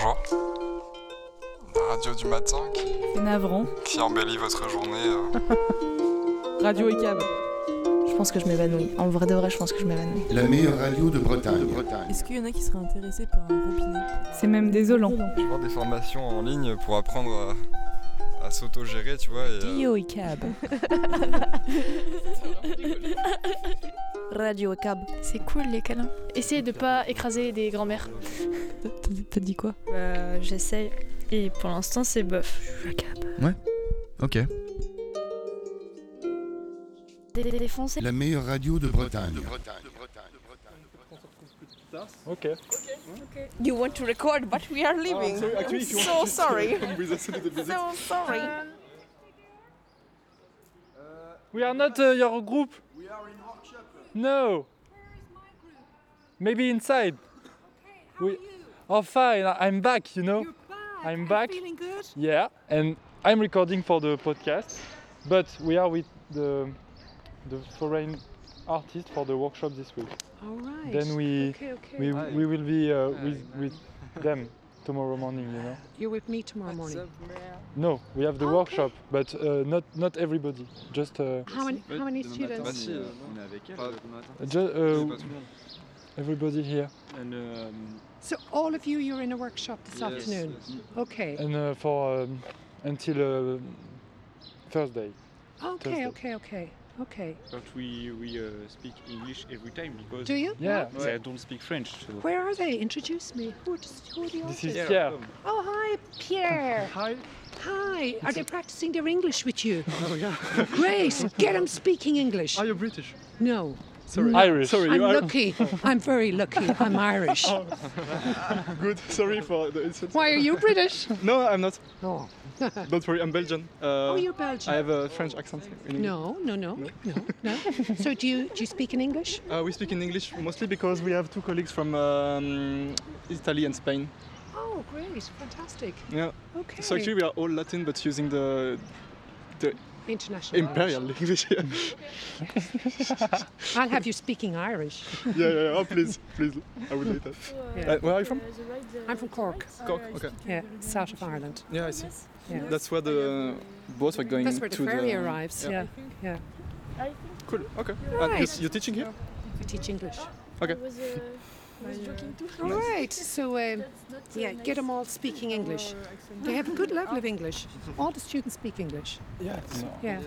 Bonjour. La radio du matin qui, C'est navrant. qui embellit votre journée. euh. Radio et cab. Je pense que je m'évanouis. En vrai de vrai, je pense que je m'évanouis. La meilleure radio de Bretagne. Bretagne. Est-ce qu'il y en a qui seraient intéressés par un robinet? C'est même désolant. Je vois des formations en ligne pour apprendre à, à s'autogérer, tu vois. Et, euh, Dio et cab. Radio et cab. C'est cool les câlins. Essayez de pas écraser des grands-mères. T'as t'as dit quoi? Bah, j'essaye. Et pour l'instant, c'est bof. Je suis cab. Ok. La meilleure radio de Bretagne. Okay. You want to record, but we are leaving. sorry, actually, if you so want sorry. So sorry. We are not uh, your group. We are in workshop. No. Maybe inside. we. Oh, fine. I- I'm back. You know. I'm back. Feeling good? Yeah, and I'm recording for the podcast, but we are with the the foreign artist for the workshop this week. All right. Then we okay, okay. we we will be uh, with with them tomorrow morning. You know. You're with me tomorrow morning. No, we have the Okay. workshop, but uh, not not everybody. Just uh, How many, how many students? Bah si, On est avec elle Pas- demain matin. ju- c'est pas tout le monde. everybody here, And, um, So all of you, you're in a workshop this Yes, afternoon. yes. Okay. and uh, for um, until uh, Thursday. Okay, Thursday. okay, okay, okay. But we we uh, speak English every time because Do you? Yeah. I don't speak French. So. Where are they? Introduce me. Who, does- who are the This is Pierre. Oh, hi, Pierre. Hi. Hi. Are they practicing their English with you? Oh yeah. Great. Get them speaking English. Are you British? No. Sorry. No. Irish. Sorry, I'm lucky. I'm very lucky. I'm Irish. Good. Sorry for the insult. Why are you British? No, I'm not. No. Don't worry, I'm Belgian. Uh, Oh, you're Belgian. I have a French accent. in English. No, no, no, no, no. So do you do you speak in English? Uh, we speak in English mostly because we have two colleagues from um, Italy and Spain. Oh, great, fantastic. Yeah. Okay. So actually we are all Latin but using the the international. imperial English. yeah, Irish. I'll have you speaking Irish. yeah, yeah. Oh, please, please. I would like that. Yeah. Uh, where are you from? I'm from Cork. Cork. Okay. Yeah, south of Ireland. Yeah, I see. Yeah. That's where the boats were going to. That's where the to ferry the. arrives. Yeah, yeah. Cool. Okay. And you, Right. you're teaching here? We teach English. Okay. All right. So um, yeah, get them all speaking English. They have a good level of English. All the students speak English. Yeah. Yeah.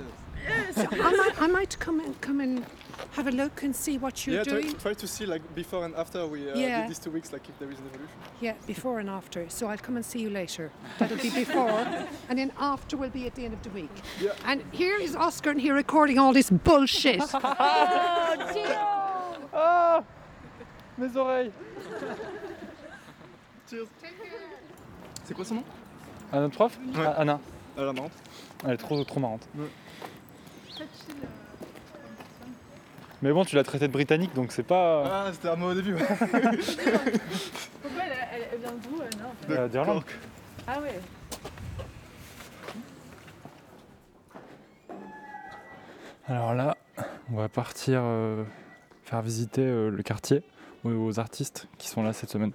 So I might, I might come and come and have a look and see what you're yeah. Try, doing. try to see like before and after we uh, Yeah. did these two weeks, like if there is an evolution. Yeah, before and after. So I'll come and see you later. That'll be before, and then after will be at the end of the week. Yeah. And here is Oscar, and here recording all this bullshit. Ah Mes oreilles Cheers C'est quoi son nom? Un notre prof Ouais. Ah, Anna. Elle est marrante. Elle est trop, trop marrante. Ouais. Mais bon, tu l'as traité de britannique, donc c'est pas... Ah, c'était à moi au début. Pourquoi elle, elle, elle vient d'où euh, non Euh, d'Irlande. Ah ouais. Alors là, on va partir euh, faire visiter euh, le quartier aux, aux artistes qui sont là cette semaine.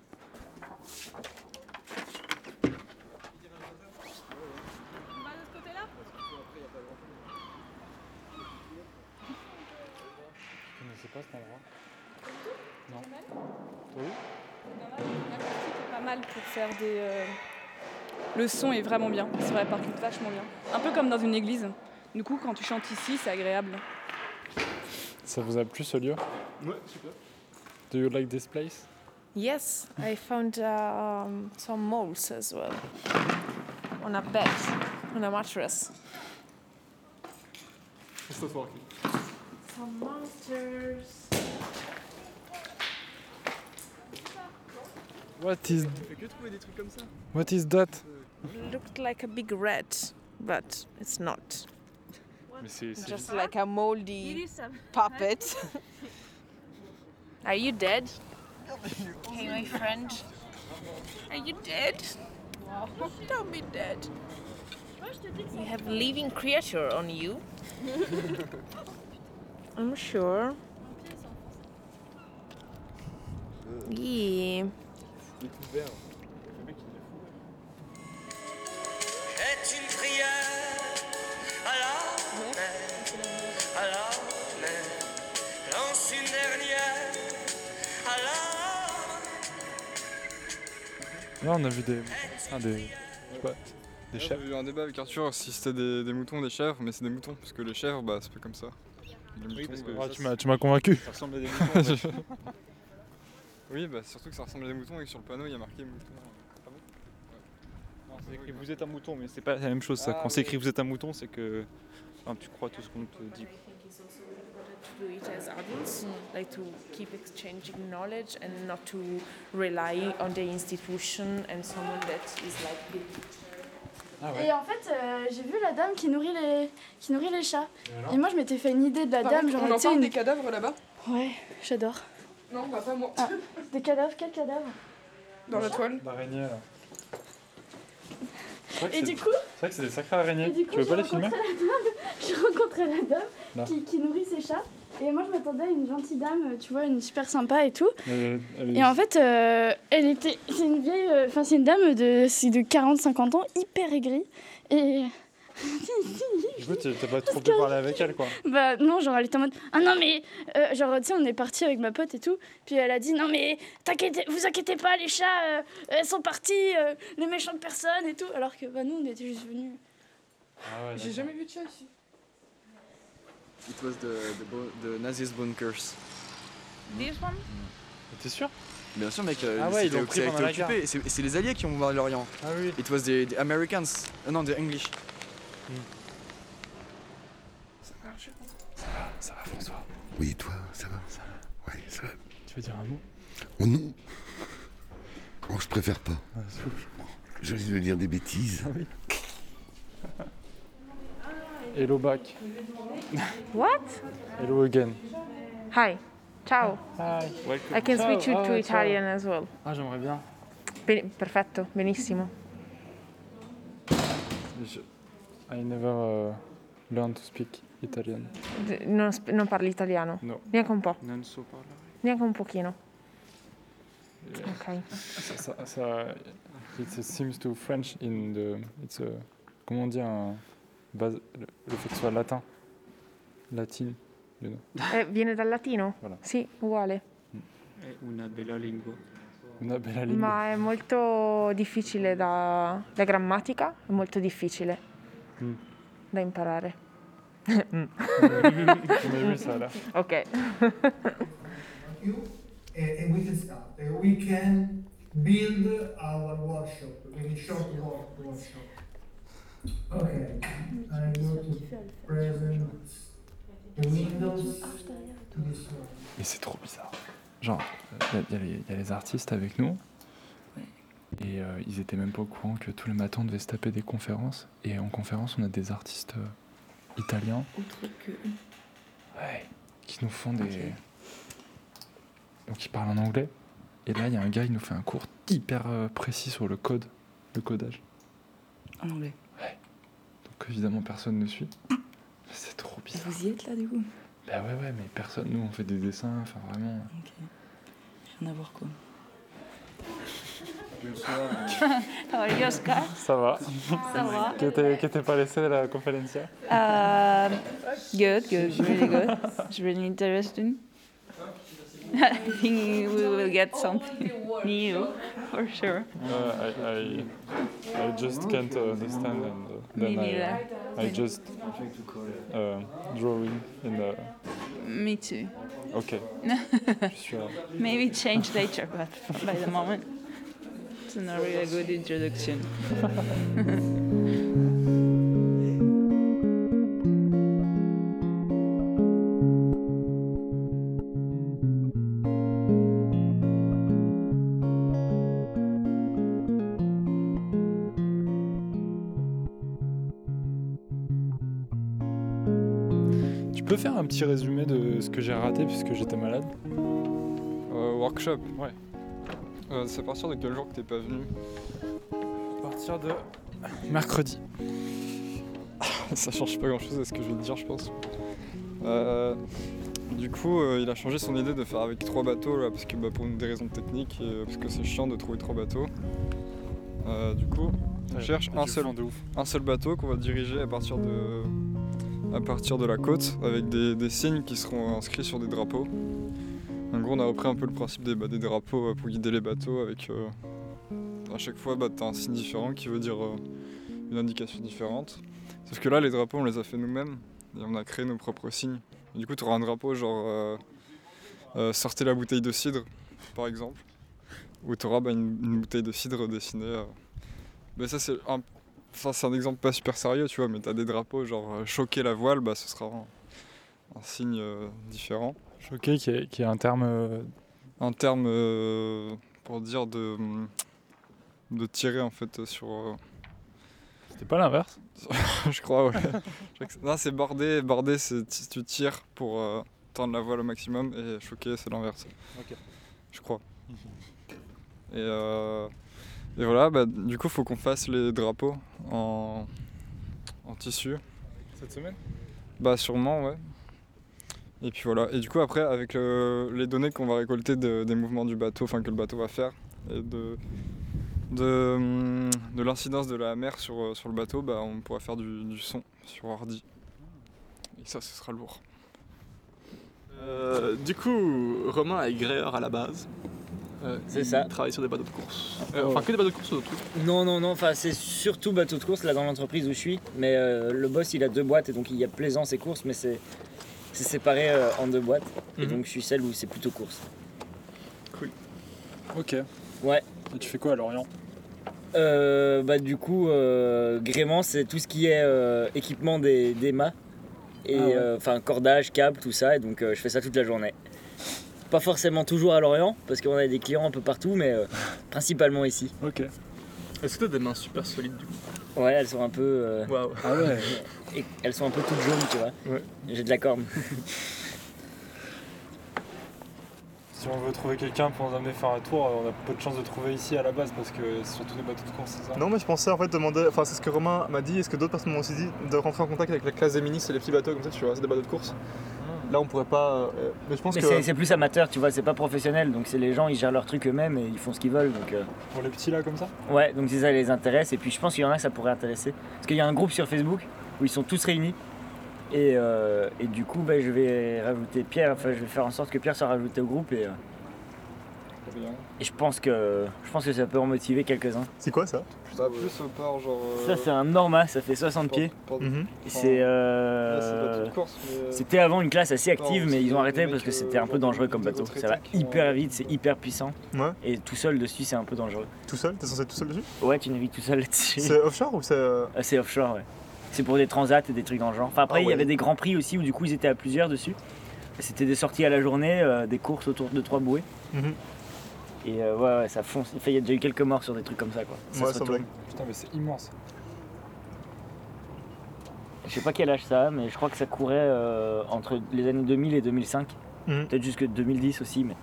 Des. euh, Le son est vraiment bien. C'est vrai, par contre, vachement bien. Un peu comme dans une église. Du coup, quand tu chantes ici, c'est agréable. Ça vous a plu ce lieu? Ouais, super. Do you like this place Yes, I found um, some moles as well on a bed, on a mattress. It's not working. Some monsters. What is, Fait que trouver des trucs comme ça. what is that Looked like a big rat, but it's not. Mais c'est c'est Just like a moldy puppet. Are you dead? Hey, my friend. Are you dead? Don't be dead. You have living creature on you. I'm sure. Yeah. Là, on a vu des. ah, des. Je sais pas. Des chèvres. J'avais eu un débat avec Arthur si c'était des, des moutons ou des chèvres, mais c'est des moutons, parce que les chèvres, bah c'est pas comme ça. Les moutons, parce que bah, Ah, ça, tu m'as- tu m'as convaincu. Ça ressemble à des moutons. en fait. Oui, bah surtout que ça ressemble à des moutons et que sur le panneau il y a marqué mouton. Ah bon? Non, c'est écrit vous êtes un mouton, mais c'est pas la même chose ça. Ah, Quand c'est oui. écrit vous êtes un mouton, c'est que enfin, tu crois tout ce qu'on te dit. To do it as adults, like to keep exchanging knowledge and not to rely on the institution and someone that is like the Ah Et en fait, euh, j'ai vu la dame qui nourrit les, qui nourrit les chats. Et moi, je m'étais fait une idée de la dame. Genre, on sais, entend une- des cadavres là-bas? Ouais, j'adore. Non, bah pas moi. Ah, des cadavres, quels cadavres? Dans la toile. D'araignées là. Et du coup, c'est vrai que c'est des sacrées araignées. et du coup Tu veux pas j'ai les filmer? rencontré la dame, j'ai rencontré la dame qui, qui nourrit ses chats. Et moi, je m'attendais à une gentille dame, tu vois, une super sympa et tout. Est- Et en fait, euh, elle était. C'est une vieille. euh, Enfin, c'est une dame de, c'est de 40-50 ans, hyper aigrie. Et. Du coup, t'as pas trop pu parler avec elle quoi. Bah non, genre elle était en mode Ah non, mais. euh, genre, tu sais, on est parti avec ma pote et tout. Puis elle a dit Non, mais t'inquiétez, vous inquiétez pas, les chats, euh, elles sont partis, euh, les méchantes personnes et tout. Alors que bah, nous, on était juste venus. Ah ouais, J'ai jamais vu de chat ici. It was the, the, Nazis bunkers. This one? T'es sûr? Bien sûr, mec, euh, Ah ouais, ils l'ont pris ça pendant la occupé. C'est c'est les Alliés qui ont bombardé l'Orient. Ah oui. It was the, the Americans. Euh, non, the English. Ça va François Oui, toi, ça va? Ça va Ouais, ça va. Tu veux dire un mot? Oh non Oh, je préfère pas? Ah. Je risque de dire des bêtises. Hello back. What? Hello again. Hi. Ciao. Hi. I can Ciao. switch you to ciao. Italian as well. Ah, j'aimerais bien. Be- perfetto, benissimo. Je- I never uh, learned to speak Italian. D- non, sp- non parli italiano? No. Neanche un po'. Non so parlare. Neanche un pochino. Ok. Ça, ça, ça- it seems to French in the. It's a, comment un base, le, le fait que ce soit latin, latine, you know. Eh, viene dal latino? Voilà. Sì, uguale. È una bella lingua. Una bella lingua. Ma è molto difficile da... La grammatica è molto difficile Mm. da imparare. Ok. and, we can start. We can build our workshop, very short work, workshop. Okay, I go to present the windows, this one. Et c'est trop bizarre. Genre, il y, a les- y a les artistes avec nous. Et euh, ils étaient même pas au courant que tous les matins on devait se taper des conférences. Et en conférence, on a des artistes euh, italiens ouais, qui nous font des. Donc ils parlent en anglais. Et là, il y a un gars, il nous fait un cours hyper euh, précis sur le code, le codage. En anglais. Donc évidemment, personne ne suit. C'est trop bizarre. Vous y êtes là du coup? Bah ouais, ouais, mais personne. Nous, on fait des dessins, enfin vraiment. Rien à voir quoi. How are you, Oscar? Ça va? Ça va. Qui était, qui était pas laissé à la conférencia Um, good, good, really good. It's really interesting. I think we will get something new for sure. Uh, I, I, I just can't understand and uh, then Me I, neither. I just uh, drawing in the... Me too. Ok. sure. Maybe change later, but by the moment, it's not really a good introduction. Un petit résumé de ce que j'ai raté puisque j'étais malade Euh, workshop Ouais. Euh, c'est à partir de quel jour que t'es pas venu À partir de mercredi. Ça change pas grand chose à ce que je vais te dire, je pense. Euh, du coup, euh, il a changé son idée de faire avec trois bateaux là, parce que bah, pour des raisons techniques, et, parce que c'est chiant de trouver trois bateaux. Du coup, on cherche un seul, un seul bateau qu'on va diriger à partir de, à partir de la côte, avec des, des signes qui seront inscrits sur des drapeaux. En gros, on a repris un peu le principe des, bah, des drapeaux euh, pour guider les bateaux avec, euh, à chaque fois, bah, as un signe différent qui veut dire euh, une indication différente. Sauf que là, les drapeaux, on les a fait nous-mêmes et on a créé nos propres signes. Du coup, tu auras un drapeau genre sortez la bouteille de cidre, par exemple, où tu auras bah, une, bouteille de cidre dessinée. Mais ça, c'est un, enfin, c'est un exemple pas super sérieux, tu vois, mais tu as des drapeaux genre euh, choquer la voile, bah, ce sera un, un signe euh, différent. Choqué, qui est, qui est un terme. euh, Un terme euh, pour dire de, de tirer en fait sur. euh, C'était pas l'inverse? Je crois, ouais. Non, c'est border. Border, c'est tu tires pour euh, tendre la voile au maximum et choquer, c'est l'inverse. Ok. Je crois. Et, euh, et voilà, bah, du coup, faut qu'on fasse les drapeaux en, en tissu. Cette semaine? Bah, sûrement, ouais. Et puis voilà. Et du coup, après, avec le- les données qu'on va récolter de- des mouvements du bateau, enfin que le bateau va faire, et de, de, de l'incidence de la mer sur, sur le bateau, bah, on pourra faire du, du son sur ordi. Et ça, ce sera lourd. Euh, du coup, Romain est gréeur à la base. Euh, C'est ça. travaille sur des bateaux de course. Euh, Oh. Enfin, que des bateaux de course ou d'autres trucs Non, non, non, enfin c'est surtout bateau de course là dans l'entreprise où je suis. Mais euh, le boss il a deux boîtes et donc il y a plaisance et course, mais c'est c'est séparé euh, en deux boîtes. Et Mhm. donc je suis celle où c'est plutôt course. Ok. Ouais. Et tu fais quoi à Lorient? Euh, bah du coup, euh, gréement c'est tout ce qui est euh, équipement des, des mâts. Et Ah ouais. euh, enfin cordage, câble, tout ça. Et donc euh, je fais ça toute la journée. Pas forcément toujours à Lorient, parce qu'on a des clients un peu partout, mais euh, principalement ici. Ok. Est-ce que t'as des mains super solides du coup Ouais, elles sont un peu. euh, Waouh. Ah ouais. et elles sont un peu toutes jaunes, tu vois. Ouais. J'ai de la corne. Si on veut trouver quelqu'un pour nous amener faire un tour, on a peu de chance de trouver ici à la base parce que c'est surtout des bateaux de course, c'est ça Non, mais je pensais en fait demander, enfin c'est ce que Romain m'a dit, est-ce que d'autres personnes m'ont aussi dit de rentrer en contact avec la classe des minis, c'est les petits bateaux comme ça, tu vois, c'est des bateaux de course. Là on pourrait pas. euh, mais je pense Mais que. c'est- c'est plus amateur, tu vois, c'est pas professionnel. Donc c'est les gens, ils gèrent leur truc eux-mêmes et ils font ce qu'ils veulent. Donc, euh, Pour les petits là comme ça? Ouais, donc si ça les intéresse. Et puis je pense qu'il y en a que ça pourrait intéresser. Parce qu'il y a un groupe sur Facebook où ils sont tous réunis. Et, euh, et du coup, bah, je vais rajouter Pierre, enfin je vais faire en sorte que Pierre soit rajouté au groupe. Et, euh, et je, pense que, je pense que ça peut en motiver quelques-uns. C'est quoi ça Bah, plus au port, genre. euh, Ça, c'est un Norma, ça fait 60 pieds. C'est euh, euh, C'était avant une classe assez active, Non, mais ils ont arrêté parce que euh, c'était un peu dangereux comme bateau. Ça va hyper vite, c'est hyper puissant. Ouais. Et tout seul dessus, c'est un peu dangereux. Tout seul? T'es censé être tout seul dessus? Ouais, tu navigues tout seul là-dessus. C'est offshore ou c'est. euh, Ah, C'est offshore, ouais. C'est pour des transats et des trucs dans le genre. Enfin, après, Ah il y avait des grands prix aussi où du coup ils étaient à plusieurs dessus. C'était des sorties à la journée, euh, des courses autour de trois bouées. Mhm. Et euh, ouais, ouais, ça fonce. Il y a déjà eu quelques morts sur des trucs comme ça, quoi. Ça Ouais, se sans retourne. blague. Putain, mais c'est immense. Je sais pas quel âge ça a, mais je crois que ça courait euh, entre les années 2000 et 2005. Mhm. Peut-être jusque 2010 aussi, mais.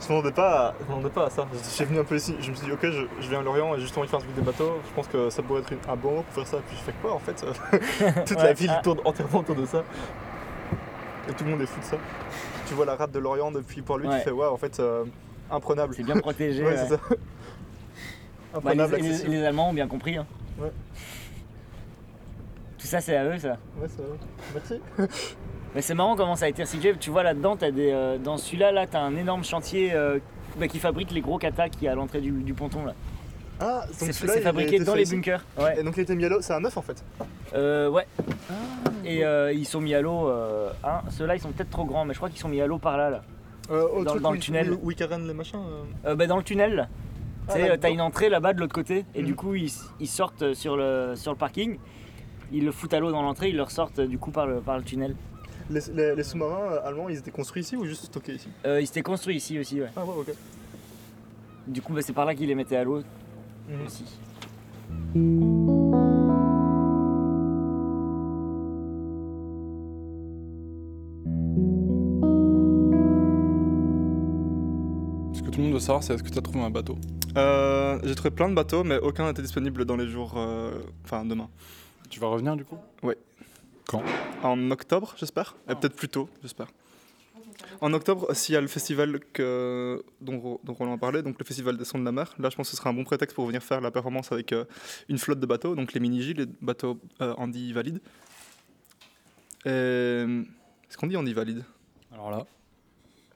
Je m'attendais pas, à... je m'attendais pas à ça. Je suis venu un peu ici, je me suis dit ok, je, je viens à Lorient et j'ai juste envie de faire un truc des bateaux. Je pense que ça pourrait être une- un bon pour faire ça. Puis je fais quoi en fait? Toute la Ouais, ville ah. tourne entièrement autour de ça. Et tout le monde est fou de ça. Tu vois la rade de Lorient depuis pour lui, Ouais. tu fais ouais en fait euh, imprenable. C'est bien protégé. ouais, ouais. c'est ça. Bah, les, imprenable, les- Allemands ont bien compris. hein. Ouais. Tout ça, c'est à eux, ça. Ouais, c'est vrai. Merci. Mais c'est marrant comment ça a été recyclé. Tu vois là-dedans, t'as des, euh, dans celui-là, là, t'as un énorme chantier euh, bah, qui fabrique les gros katas qui est à l'entrée du, du ponton là. Ah, donc C'est fabriqué dans les bunkers. Ouais. Et donc il était mis à l'eau, c'est un neuf en fait. Euh, ouais. Ah, Et euh, ils sont mis à l'eau. Euh, hein, Ceux-là, ils sont peut-être trop grands, mais je crois qu'ils sont mis à l'eau par là. là. Euh, au Dans- truc dans où le tunnel. Où, où il carène les machins. euh. Euh, bah, dans le tunnel. là. Tu sais, là, euh, t'as une entrée là-bas de l'autre côté, et Mhm. du coup, ils, ils sortent sur le, sur le parking. Ils le foutent à l'eau dans l'entrée, ils le ressortent euh, du coup par le, par le tunnel. Les, les- les sous-marins euh, allemands, ils étaient construits ici ou juste stockés ici? Euh, ils s'étaient construits ici aussi, ouais. Ah ouais, ok. Du coup, bah, c'est par là qu'ils les mettaient à l'eau Mhm. aussi. Tout le monde veut savoir, c'est est-ce que tu as trouvé un bateau Euh, J'ai trouvé plein de bateaux, mais aucun n'était disponible dans les jours. euh, Enfin, demain. Tu vas revenir du coup Ouais. Quand En octobre, j'espère. Et peut-être plus tôt, j'espère. En octobre, s'il y a le festival que, dont, dont Roland a parlé, donc le festival des sons de la mer, là je pense que ce sera un bon prétexte pour venir faire la performance avec euh, une flotte de bateaux, donc les mini-J, les bateaux euh, Andy valides. Et... Est-ce qu'on dit Andy valide Alors là.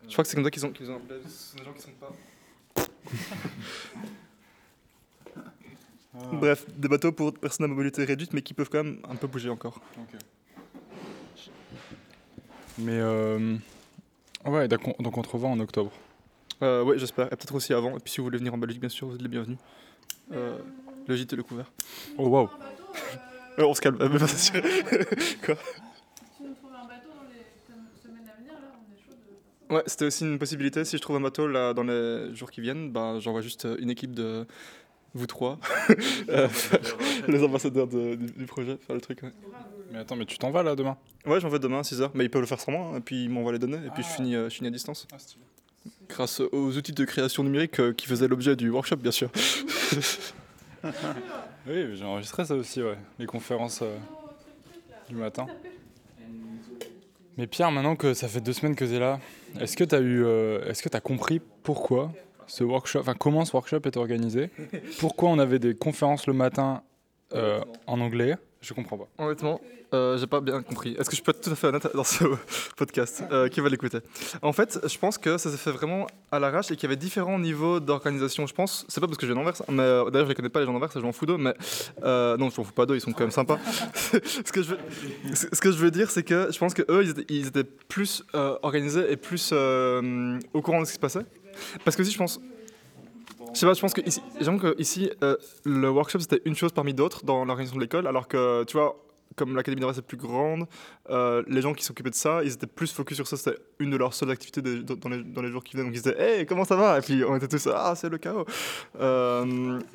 Je crois que c'est comme ça qu'ils ont, qu'ils ont appelé. Ce sont des gens qui sont pas Bref, des bateaux pour personnes à mobilité réduite, mais qui peuvent quand même un peu bouger encore. Mais euh, ouais, donc on te revoit en octobre. Euh, ouais, j'espère. Et peut-être aussi avant. Et puis si vous voulez venir en Belgique, bien sûr, vous êtes les bienvenus. Euh, le gîte est le couvert. Oh waouh. Euh, on se calme. Sûr. Quoi Si nous trouvons un bateau dans les sem- semaines à venir, là, on est chaud de. Ouais, c'était aussi une possibilité. Si je trouve un bateau là dans les jours qui viennent, ben, j'envoie juste euh, une équipe de vous trois, euh, les ambassadeurs de- du, du projet, faire le truc. Ouais, Mais attends, mais tu t'en vas là demain? Ouais j'en vais demain à 6h. Mais ils peuvent le faire sans moi, hein, et puis ils m'envoient les données, et puis je, finis, euh, je finis à distance. Grâce aux outils de création numérique euh, qui faisaient l'objet du workshop, bien sûr. Oui, j'ai enregistré ça aussi, ouais. Les conférences euh, du matin. Mais Pierre, maintenant que ça fait deux semaines que tu là, est-ce que tu as eu, euh, est-ce que compris pourquoi ce workshop, enfin comment ce workshop est organisé? Pourquoi on avait des conférences le matin euh, en anglais? Je comprends pas. Honnêtement, euh, j'ai pas bien compris. Est-ce que je peux être tout à fait honnête dans ce podcast euh, Qui va l'écouter? En fait, je pense que ça s'est fait vraiment à l'arrache et qu'il y avait différents niveaux d'organisation. Je pense, c'est pas parce que je viens d'Anvers, mais euh, d'ailleurs je les connais pas les gens d'Anvers, je m'en fous d'eux, mais euh, non, je m'en fous pas d'eux, ils sont quand même sympas. ce, que je veux, dire, c'est que je pense que eux, ils étaient, plus organisés et plus au courant de ce qui se passait. Parce que si je pense, je sais je pense que ici, que ici, euh, le workshop c'était une chose parmi d'autres dans l'organisation de l'école, alors que tu vois, comme l'académie d'Anvers est plus grande, euh, les gens qui s'occupaient de ça, ils étaient plus focus sur ça, c'était une de leurs seules activités dans, les, jours qui venaient, donc ils disaient, hey, comment ça va? Et puis on était tous, ah, c'est le chaos. Euh,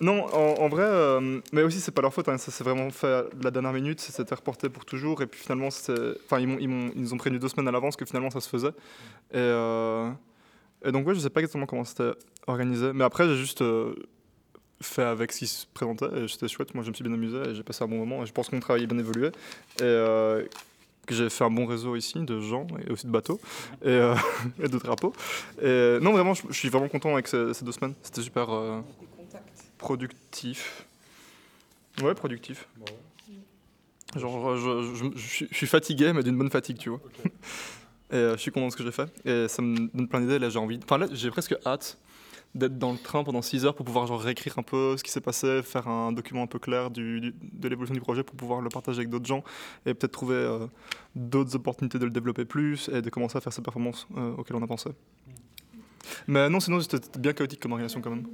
Non, en, vrai, mais aussi c'est pas leur faute, hein, ça s'est vraiment fait à la dernière minute, ça s'était reporté pour toujours, et puis finalement, enfin, ils, ils, ils nous ont prévenu deux semaines à l'avance que finalement ça se faisait. Et, et donc, ouais, je sais pas exactement comment c'était organisé, mais après, j'ai juste euh, fait avec ce qui se présentait, et c'était chouette, moi je me suis bien amusé, et j'ai passé un bon moment, et je pense que mon travail a bien évolué, et euh, que j'ai fait un bon réseau ici de gens, et aussi de bateaux, et, euh, et de drapeaux. Et non, vraiment, je, je suis vraiment content avec ces, ces deux semaines, c'était super euh, productif. Ouais, productif. Genre, je, je- je suis- je suis fatigué, mais d'une bonne fatigue, tu vois. Et euh, je suis content de ce que j'ai fait. Et ça me donne plein d'idées. Là, j'ai envie. Enfin, là, j'ai presque hâte d'être dans le train pendant 6 heures pour pouvoir genre réécrire un peu ce qui s'est passé, faire un document un peu clair du, du- de l'évolution du projet pour pouvoir le partager avec d'autres gens et peut-être trouver euh, d'autres opportunités de le développer plus et de commencer à faire ces performances euh, auxquelles on a pensé. Mais non, sinon c'était bien chaotique comme organisation quand même.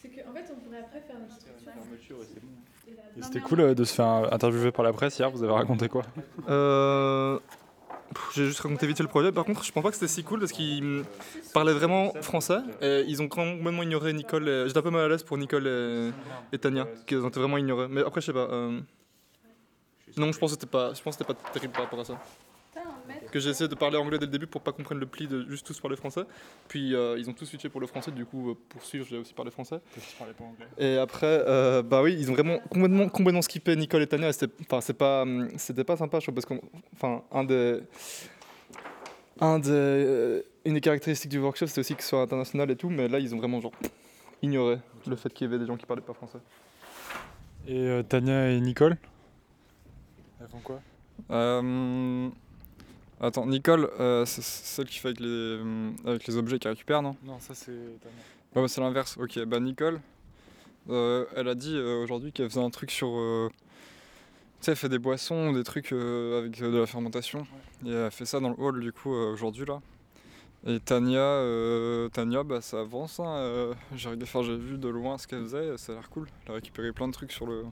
C'est qu'en fait, on pourrait après faire une structure. Et c'était cool euh, de se faire interviewer par la presse hier, vous avez raconté quoi? Euh, J'ai juste raconté vite fait le projet. Par contre, je pense pas que c'était si cool parce qu'ils parlaient vraiment français et ils ont complètement ignoré Nicole. et- J'étais un peu mal à l'aise pour Nicole et, et Tania, qu'ils ont été vraiment ignorés. Mais après, je sais pas. euh, Non, je pense que c'était pas, je pense que c'était pas terrible par rapport à ça. Que j'ai essayé de parler anglais dès le début pour pas comprendre le pli de juste tous parler français. Puis euh, ils ont tous switché pour le français, du coup, euh, pour suivre, j'ai aussi parlé français. Et après, euh, bah oui, ils ont vraiment complètement, complètement skippé Nicole et Tania. C'était, enfin, c'est pas, hum, c'était pas sympa, je trouve, parce enfin, un des, un des, une des caractéristiques du workshop, c'était aussi que ce soit international et tout, mais là, ils ont vraiment genre ignoré le fait qu'il y avait des gens qui parlaient pas français. Et euh, Tania et Nicole Elles font quoi? Euh, Attends, Nicole, euh, c'est celle qui fait avec les, euh, avec les objets qu'elle récupère, non? Non, ça c'est Tania. Ouais, bah, c'est l'inverse. Ok, bah Nicole, euh, elle a dit aujourd'hui qu'elle faisait un truc sur. tu sais, elle fait des boissons, des trucs avec de la fermentation. Et elle a fait ça dans le hall, du coup, aujourd'hui, là. Et Tania, Tania bah, ça avance. Hein, j'ai enfin, j'ai vu de loin ce qu'elle faisait, ça a l'air cool. Elle a récupéré plein de trucs sur le,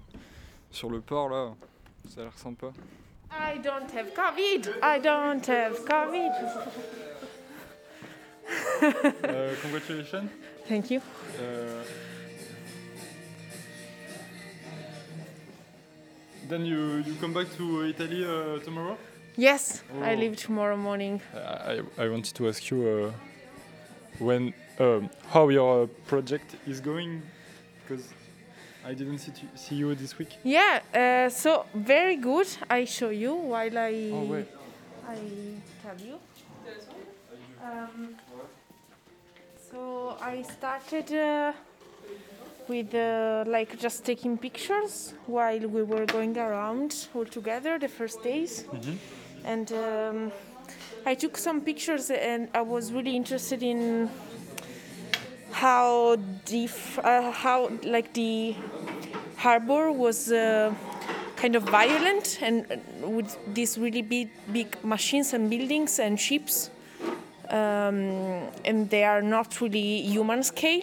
sur le port, là. Ça a l'air sympa. I don't have COVID. I don't have COVID. Euh, congratulations. Thank you. Euh, Then you, you come back to Italy uh, tomorrow? Yes, I Oh. leave tomorrow morning. I, I wanted to ask you uh, when um, how your uh, project is going because I didn't see, see you this week. Yeah, uh, so very good. I show you while I Oh, wait. I tell you. Um, so I started uh, with uh, like just taking pictures while we were going around all together the first days, and um, I took some pictures and I was really interested in how dif- uh, how like the harbor was uh, kind of violent and uh, with these really big big machines and buildings and ships um, and they are not really human scale.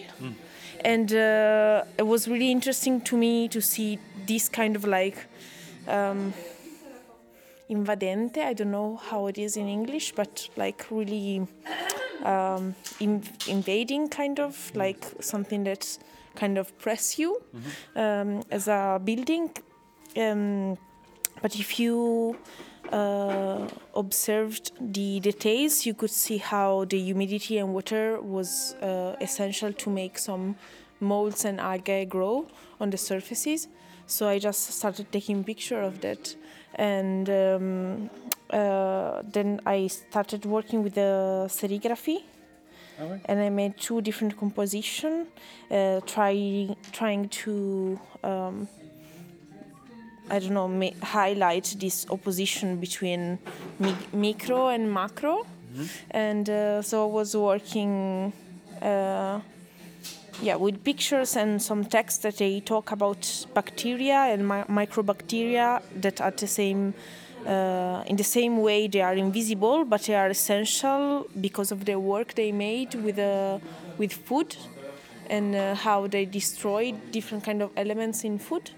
And uh, it was really interesting to me to see this kind of like um, invadente. I don't know how it is in english but like really um, in, invading kind of like something that kind of press you um, as a building. Um, but if you uh, observed the details, you could see how the humidity and water was uh, essential to make some molds and algae grow on the surfaces. So I just started taking picture of that, and um, uh, then I started working with the serigraphy. And I made two different composition, uh, trying trying to um, I don't know, ma- highlight this opposition between mi- micro and macro. And uh, so I was working, uh, yeah, with pictures and some text that they talk about bacteria and mi- microbacteria that are the same, uh, in the same way they are invisible, but they are essential because of the work they made with uh, with food and uh, how they destroy different kind of elements in food.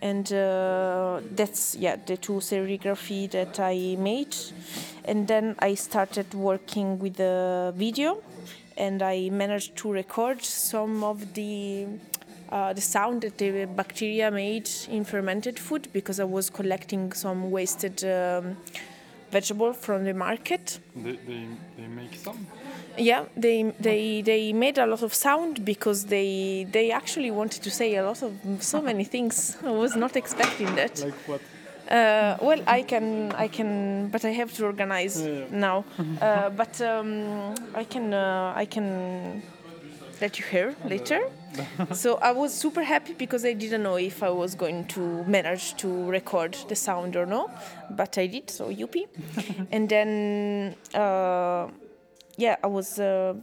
And uh, that's yeah the two serigraphy that I made, and then I started working with the video, and I managed to record some of the uh, the sound that the bacteria made in fermented food because I was collecting some wasted um, vegetable from the market. They, they, they make some? Yeah, they they they made a lot of sound because they they actually wanted to say a lot of so many things. I was not expecting that. Like what? Uh, well, I can I can, but I have to organize Yeah, now. uh, but um, I can uh, I can let you hear later. so I was super happy because I didn't know if I was going to manage to record the sound or no, but I did. So yuppie. and then uh, yeah, I was uh,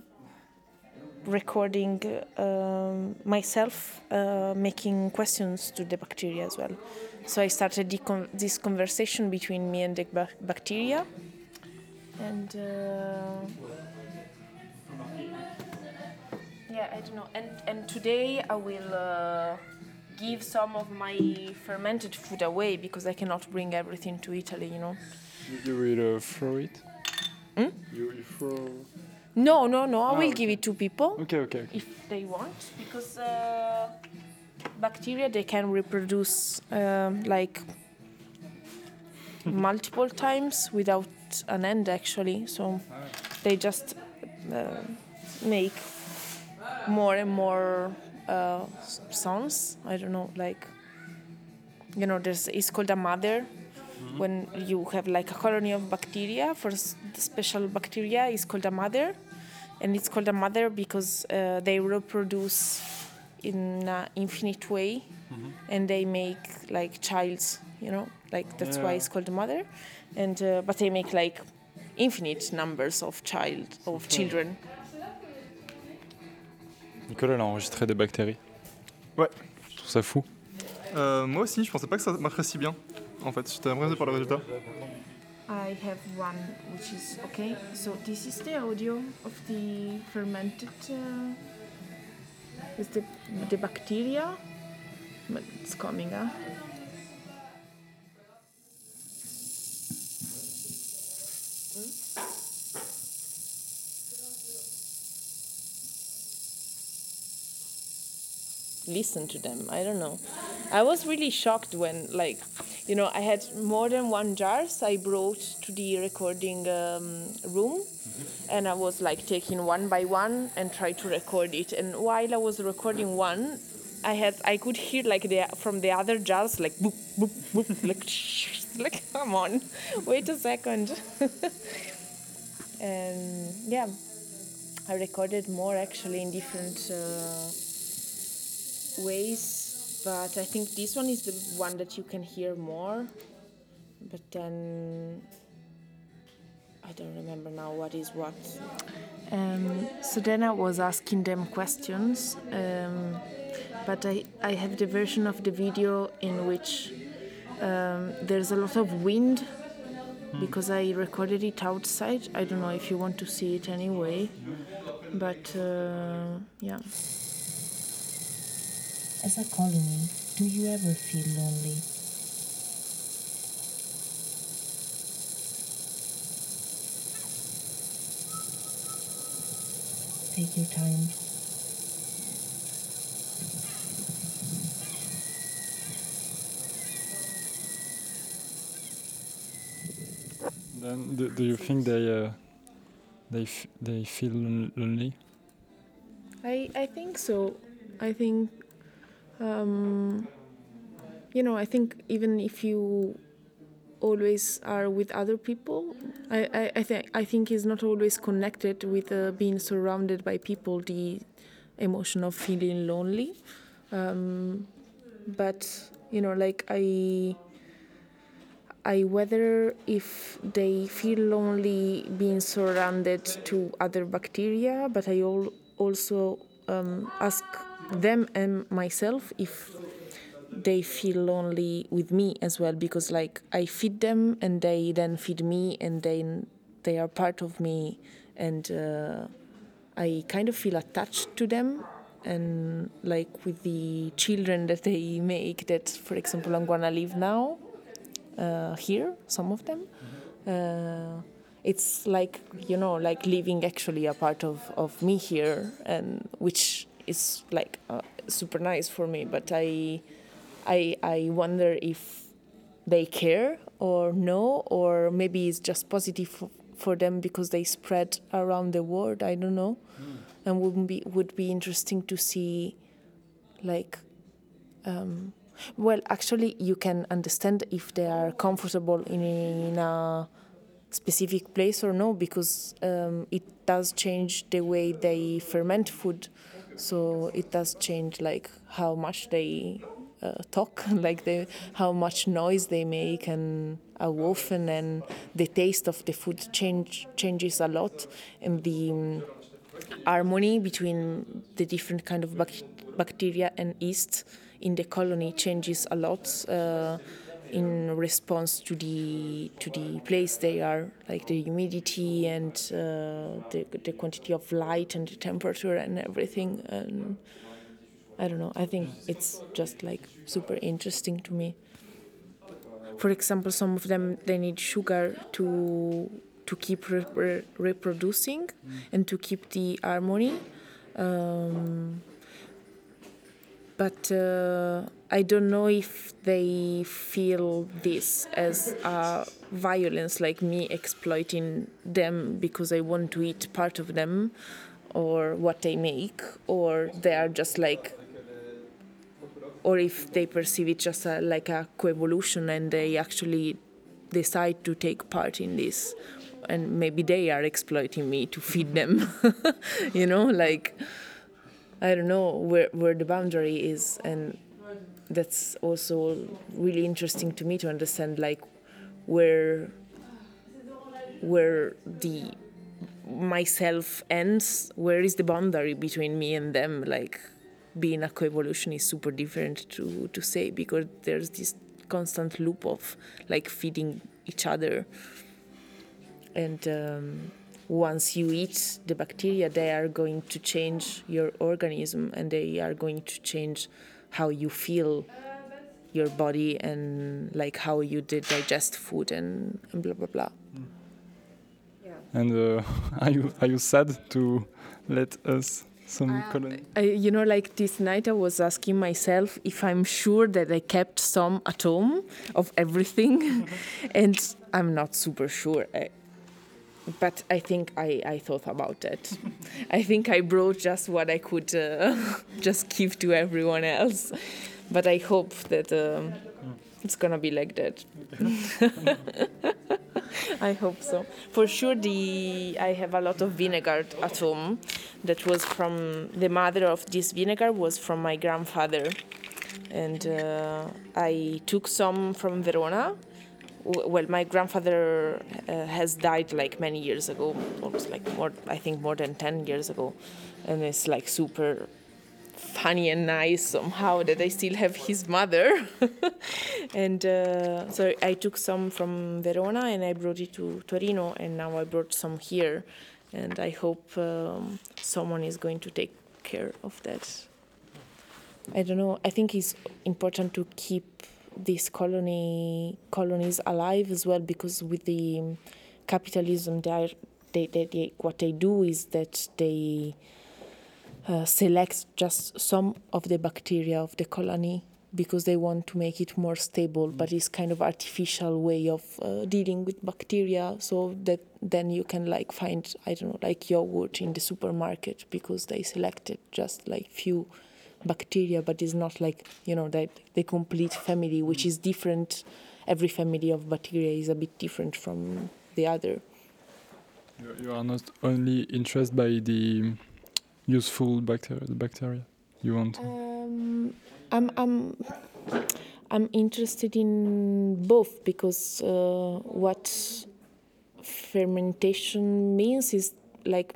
recording um myself uh, making questions to the bacteria as well. So I started the con- this conversation between me and the ba- bacteria, and. Uh, yeah, I don't know. And and today I will uh, give some of my fermented food away because I cannot bring everything to Italy, you know. You will uh, throw it? Hmm? You, you throw. No, no, no. I Ah, will okay. give it to people Okay, okay, okay. if they want because uh, bacteria they can reproduce um, like multiple times without an end actually. So they just uh, make more and more uh, sounds. I don't know, like you know, there's it's called a mother. When you have like a colony of bacteria for special bacteria, it's called a mother, and it's called a mother because uh, they reproduce in an infinite way, and they make like childs. You know, like that's why Yeah. it's called a mother, and uh, but they make like infinite numbers of child of children. Nicolas, a enregistré des bactéries. Ouais. Je trouve ça fou. Euh, moi aussi, je pensais pas que ça marcherait si bien. En fait, j'étais impressionné par le résultat. I have one which is okay. So this is the audio of the fermented uh, with the the bacteria, but it's coming up. Hmm? listen to them. I don't know. I was really shocked when, like, you know, I had more than one jars I brought to the recording um, room, and I was like taking one by one and try to record it. And while I was recording one, I had I could hear like the from the other jars like boop boop boop like shh, like come on, wait a second. and yeah, I recorded more actually in different. Uh, ways, but I think this one is the one that you can hear more. But then I don't remember now what is what. Um, so then I was asking them questions, um, but I, I have the version of the video in which um, there's a lot of wind because I recorded it outside. I don't know if you want to see it anyway, but uh, yeah. As a colony, do you ever feel lonely? Take your time. Then, do, do you think they uh, they f- they feel lonely? I, I think so. I think, um, you know, I think even if you always are with other people, I, I, I, think I think is not always connected with uh, being surrounded by people, the emotion of feeling lonely. Um, but, you know, like I. I whether if they feel lonely being surrounded to other bacteria, but I al- also um, ask them and myself if they feel lonely with me as well because like I feed them and they then feed me and then they are part of me and uh, I kind of feel attached to them and like with the children that they make that for example I'm gonna live now uh, here some of them uh, it's like you know like living actually a part of, of me here and which is like uh, super nice for me but i i i wonder if they care or no or maybe it's just positive for, for them because they spread around the world i don't know. And would be would be interesting to see like um, well actually you can understand if they are comfortable in, in a specific place or no because um, it does change the way they ferment food so it does change like how much they uh, talk like the how much noise they make and how often and the taste of the food change changes a lot. And the um, harmony between the different kind of bac- bacteria and yeast in the colony changes a lot. Uh, in response to the to the place they are, like the humidity and uh, the the quantity of light and the temperature and everything. And I don't know. I think it's just like super interesting to me. For example, some of them they need sugar to to keep re- re- reproducing and to keep the harmony. Um, but uh, I don't know if they feel this as a violence, like me exploiting them because I want to eat part of them or what they make, or they are just like, or if they perceive it just a, like a coevolution and they actually decide to take part in this. And maybe they are exploiting me to feed them, you know, like. I don't know where, where the boundary is, and that's also really interesting to me to understand, like where where the myself ends, where is the boundary between me and them? Like being a coevolution is super different to to say because there's this constant loop of like feeding each other, and. Um, once you eat the bacteria, they are going to change your organism and they are going to change how you feel your body and like how you did digest food and, and blah blah blah. And uh, are you are you sad to let us some colony? I, you know, like this night, I was asking myself if I'm sure that I kept some at home of everything, and I'm not super sure. I, but I think I, I thought about it. I think I brought just what I could uh, just give to everyone else. But I hope that um, it's gonna be like that. I hope so. For sure, the I have a lot of vinegar at home. That was from the mother of this vinegar was from my grandfather, and uh, I took some from Verona well, my grandfather uh, has died like many years ago, almost like more, I think more than 10 years ago. And it's like super funny and nice somehow that I still have his mother. and uh, so I took some from Verona and I brought it to Torino, and now I brought some here. And I hope um, someone is going to take care of that. I don't know. I think it's important to keep these colony colonies alive as well because with the capitalism, they, are, they, they, they what they do is that they uh, select just some of the bacteria of the colony because they want to make it more stable but it's kind of artificial way of uh, dealing with bacteria. So that then you can like find i don't know like yogurt in the supermarket because they selected just like few bacteria but it's not like you know that the complete family which is different every family of bacteria is a bit different from the other You, you are not only interested by the useful bacteria, the bacteria you want. Um, I'm, I'm, I'm interested in both because uh, what fermentation means is like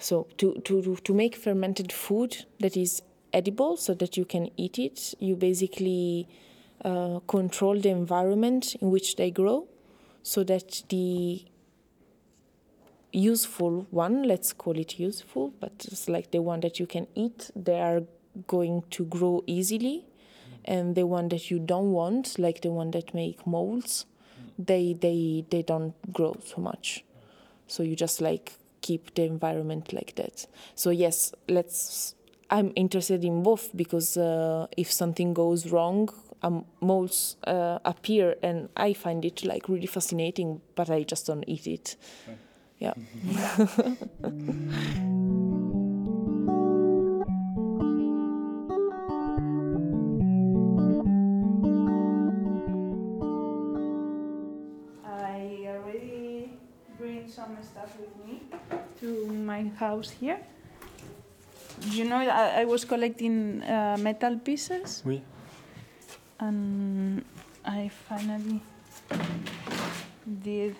so to, to, to make fermented food that is edible so that you can eat it, you basically uh, control the environment in which they grow so that the useful one, let's call it useful, but it's like the one that you can eat, they are going to grow easily. And the one that you don't want, like the one that make molds, they they they don't grow so much. So you just like keep the environment like that. So yes, let's. I'm interested in both because uh, if something goes wrong, um, molds uh, appear, and I find it like really fascinating, but I just don't eat it. Yeah. house here. You know, I, I was collecting uh, metal pieces, Oui. and I finally did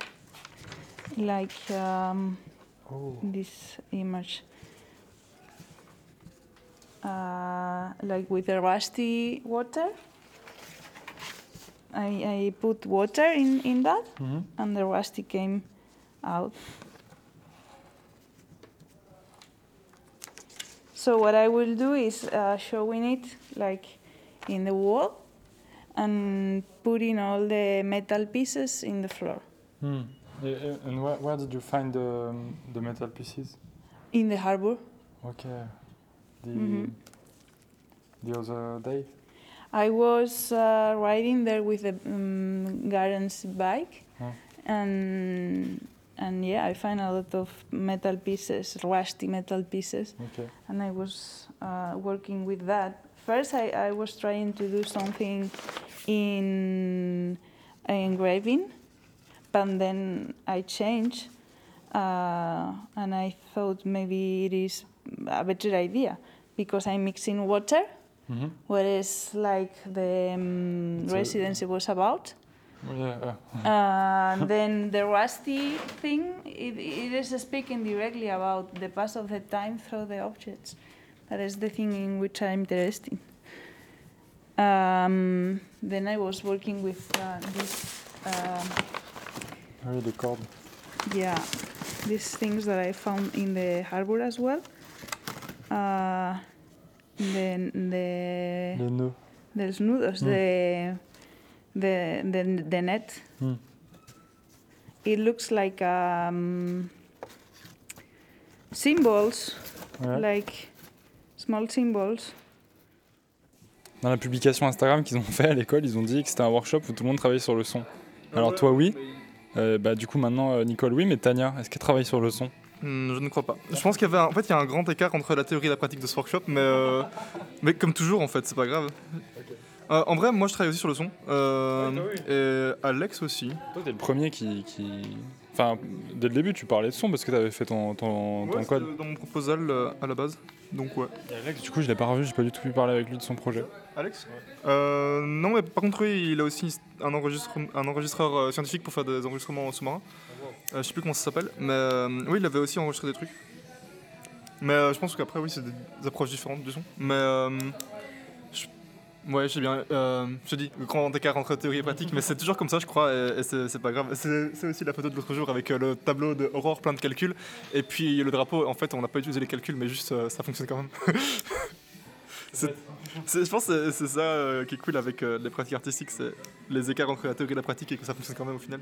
like um, this image, uh, like with the rusty water. I, I put water in, in that, Mhm. and the rusty came out. So what I will do is uh, showing it like in the wall, and putting all the metal pieces in the floor. Hmm. Eh, eh, And where, where did you find the, um, the metal pieces? In the harbor. Okay. The, Mhm. the other day? I was uh, riding there with the um, Garen's bike, Huh. and and yeah, I find a lot of metal pieces, rusty metal pieces, Okay. and I was uh, working with that. First, I, I was trying to do something in engraving, but then I changed, uh, and I thought maybe it is a better idea because I'm mixing water Mhm. whereas like the um, residency was about. Yeah. uh, Uh, then the rusty thing, it, it is speaking directly about the pass of the time through the objects. That is the thing in which I'm interested. Um, then I was working with uh, this, Very the cord. yeah, these things that I found in the harbor as well. Uh, the, the, nudos, Mm. the, the, the, the net. Hmm. It looks like um, symbols, Ouais. like small symbols. Dans la publication Instagram qu'ils ont fait à l'école, ils ont dit que c'était un workshop où tout le monde travaillait sur le son. Alors toi oui, Euh, bah, du coup maintenant euh, Nicole oui, mais Tania, est-ce qu'elle travaille sur le son? Hmm, je ne crois pas. Je pense qu'il y avait un... en fait il y a un grand écart entre la théorie et la pratique de ce workshop, mais euh, mais comme toujours en fait c'est pas grave. Euh, en vrai, moi je travaille aussi sur le son. Euh, Et Alex aussi. Toi, t'es le premier qui, qui- Enfin, dès le début, tu parlais de son parce que t'avais fait ton, ton, ton Ouais, code. c'était dans mon proposal euh, à la base. Donc ouais. Et Alex, du coup, je l'ai pas revu, j'ai pas du tout pu parler avec lui de son projet. Alex Euh, non, mais par contre, oui, il a aussi un, enregistre- un enregistreur euh, scientifique pour faire des enregistrements sous-marins. Euh, je sais plus comment ça s'appelle, mais euh, oui, il avait aussi enregistré des trucs. Mais euh, je pense qu'après, oui, c'est des approches différentes du son. Mais euh, ouais, je sais bien. Euh, je dis, grand écart entre théorie et pratique, mais c'est toujours comme ça, je crois, et, et c'est pas grave. C'est aussi la photo de l'autre jour avec euh, le tableau de Aurore plein de calculs, et puis le drapeau. En fait, on n'a pas utilisé les calculs, mais juste euh, ça fonctionne quand même. Je pense que c'est- ça qui est cool avec les pratiques artistiques, c'est les écarts entre la théorie et la pratique et que ça fonctionne quand même au final.